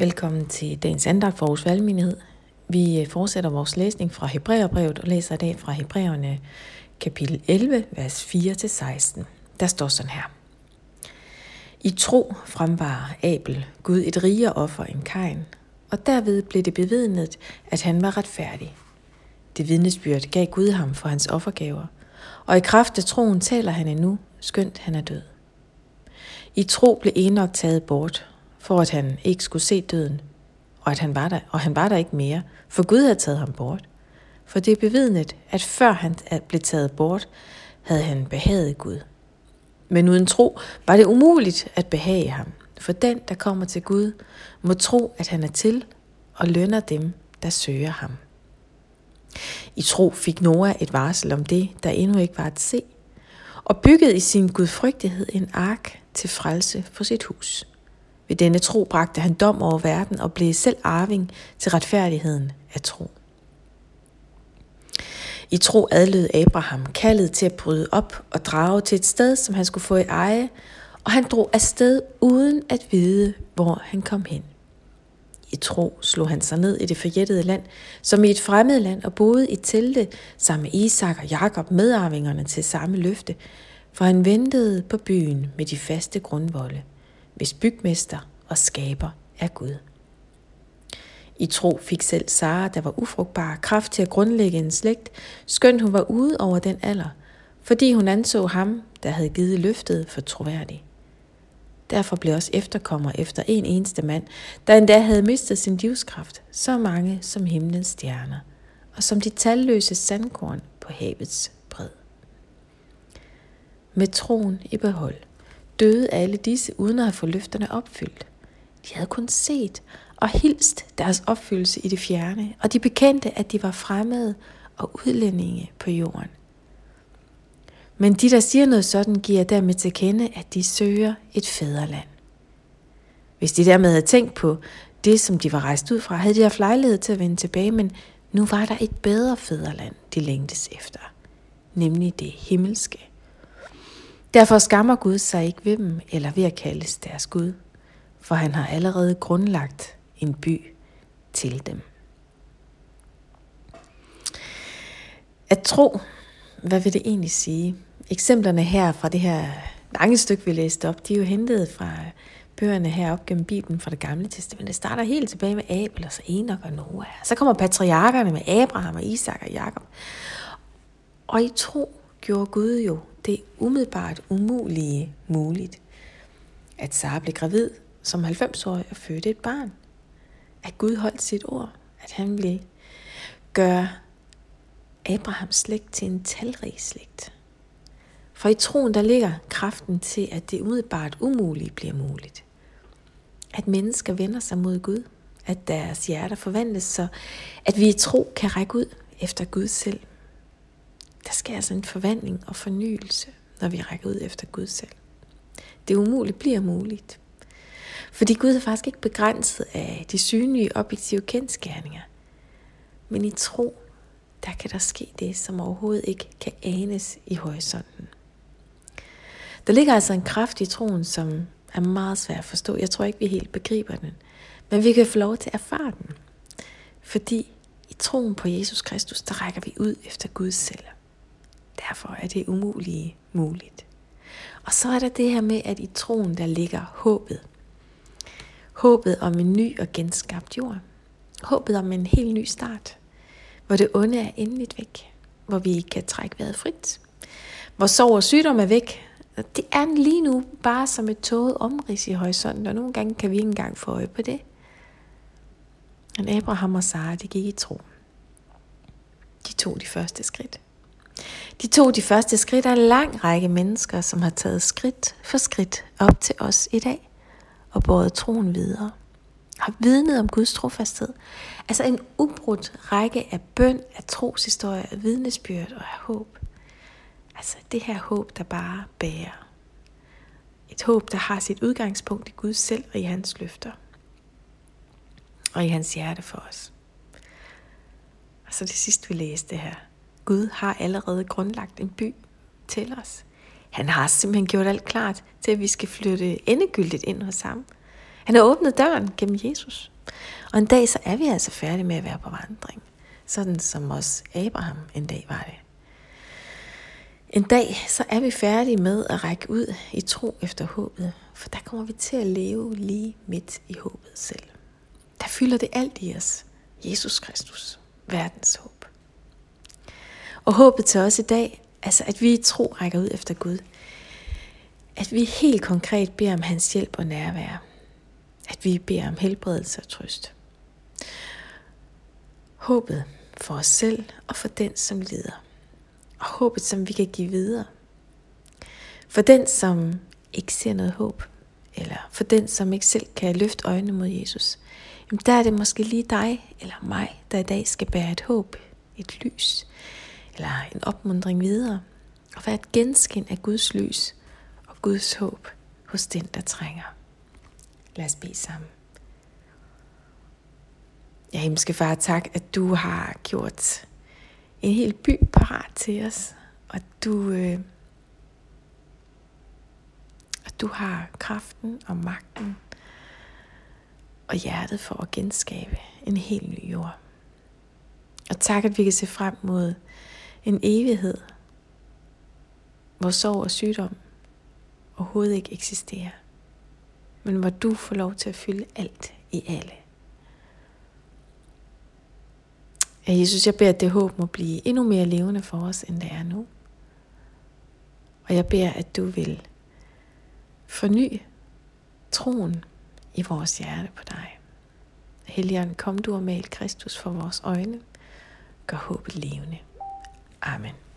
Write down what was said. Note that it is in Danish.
Velkommen til dagens andagt for Aarhus Valgmenighed. Vi øh, fortsætter vores læsning fra Hebræerbrevet og læser i dag fra Hebræerne kapitel 11, vers 4-16. Der står sådan her. I tro frembar Abel Gud et rigere offer end Kain, og derved blev det bevidnet, at han var retfærdig. Det vidnesbyrd gav Gud ham for hans offergaver, og i kraft af troen taler han endnu, skønt han er død. I tro blev Enoch taget bort, for at han ikke skulle se døden, og at han var der, og han var der ikke mere, for Gud havde taget ham bort. For det er bevidnet, at før han blev taget bort, havde han behaget Gud. Men uden tro var det umuligt at behage ham, for den, der kommer til Gud, må tro, at han er til og lønner dem, der søger ham. I tro fik Noah et varsel om det, der endnu ikke var at se, og byggede i sin gudfrygtighed en ark til frelse for sit hus. Ved denne tro bragte han dom over verden og blev selv arving til retfærdigheden af tro. I tro adlød Abraham kaldet til at bryde op og drage til et sted, som han skulle få i eje, og han drog afsted uden at vide, hvor han kom hen. I tro slog han sig ned i det forjættede land, som i et fremmed land, og boede i telte sammen med Isak og Jakob, medarvingerne til samme løfte, for han ventede på byen med de faste grundvolde – hvis bygmester og skaber er Gud. I tro fik selv Sara, der var ufrugtbar, kraft til at grundlægge en slægt, skønt hun var ude over den alder, fordi hun anså ham, der havde givet løftet, for troværdig. Derfor blev også efterkommer efter en eneste mand, der endda havde mistet sin livskraft, så mange som himlens stjerner, og som de talløse sandkorn på havets bred. Med troen i behold døde alle disse uden at have fået løfterne opfyldt. De havde kun set og hilst deres opfyldelse i det fjerne, og de bekendte, at de var fremmede og udlændinge på jorden. Men de, der siger noget sådan, giver dermed til kende, at de søger et fædreland. Hvis de dermed havde tænkt på det, som de var rejst ud fra, havde de haft lejlighed til at vende tilbage, men nu var der et bedre fædreland, de længtes efter, nemlig det himmelske. Derfor skammer Gud sig ikke ved dem eller ved at kaldes deres Gud, for han har allerede grundlagt en by til dem. At tro, hvad vil det egentlig sige? Eksemplerne her fra det her lange stykke, vi læste op, de er jo hentet fra bøgerne her op gennem Bibelen fra det gamle testament. Det starter helt tilbage med Abel, og så Enoch og Noah. Så kommer patriarkerne med Abraham og Isak og Jakob. Og i tro gjorde Gud jo det umiddelbart umulige muligt. At Sara blev gravid som 90-årig og fødte et barn. At Gud holdt sit ord. At han ville gøre Abrahams slægt til en talrig slægt. For i troen der ligger kraften til, at det umiddelbart umulige bliver muligt. At mennesker vender sig mod Gud. At deres hjerter forvandles, så at vi i tro kan række ud efter Gud selv. Der sker altså en forvandling og fornyelse, når vi rækker ud efter Gud selv. Det umulige bliver muligt. Fordi Gud er faktisk ikke begrænset af de synlige objektive kendskærninger. Men i tro, der kan der ske det, som overhovedet ikke kan anes i horisonten. Der ligger altså en kraft i troen, som er meget svær at forstå. Jeg tror ikke, vi helt begriber den. Men vi kan få lov til at erfare den. Fordi i troen på Jesus Kristus, der rækker vi ud efter Gud selv. Derfor er det umulige muligt. Og så er der det her med, at i troen der ligger håbet. Håbet om en ny og genskabt jord. Håbet om en helt ny start. Hvor det onde er endeligt væk. Hvor vi kan trække vejret frit. Hvor sorg og sygdom er væk. Det er lige nu bare som et tåget omrids i horisonten, og nogle gange kan vi ikke engang få øje på det. Men Abraham og Sara, de gik i tro. De tog de første skridt. De tog de første skridt af en lang række mennesker, som har taget skridt for skridt op til os i dag og båret troen videre. Har vidnet om Guds trofasthed. Altså en ubrudt række af bøn, af troshistorie, af vidnesbyrd og af håb. Altså det her håb, der bare bærer. Et håb, der har sit udgangspunkt i Gud selv og i hans løfter. Og i hans hjerte for os. Og så det sidste, vi læste her. Gud har allerede grundlagt en by til os. Han har simpelthen gjort alt klart til, at vi skal flytte endegyldigt ind hos ham. Han har åbnet døren gennem Jesus. Og en dag så er vi altså færdige med at være på vandring. Sådan som også Abraham en dag var det. En dag så er vi færdige med at række ud i tro efter håbet, for der kommer vi til at leve lige midt i håbet selv. Der fylder det alt i os. Jesus Kristus, verdens håb. Og håbet til os i dag, altså at vi i tro rækker ud efter Gud. At vi helt konkret beder om hans hjælp og nærvær. At vi beder om helbredelse og trøst. Håbet for os selv og for den, som lider. Og håbet, som vi kan give videre. For den, som ikke ser noget håb, eller for den, som ikke selv kan løfte øjnene mod Jesus, jamen der er det måske lige dig eller mig, der i dag skal bære et håb, et lys, eller en opmundring videre, og være et genskin af Guds lys og Guds håb hos den, der trænger. Lad os bede sammen. Ja, himmelske far, tak, at du har gjort en hel by parat til os, og du, øh, at du har kraften og magten og hjertet for at genskabe en helt ny jord. Og tak, at vi kan se frem mod en evighed, hvor sorg og sygdom overhovedet ikke eksisterer, men hvor du får lov til at fylde alt i alle. Ja, Jesus, jeg beder, at det håb må blive endnu mere levende for os, end det er nu. Og jeg beder, at du vil forny troen i vores hjerte på dig. Helligånd, kom du og mal Kristus for vores øjne. Gør håbet levende. Amén.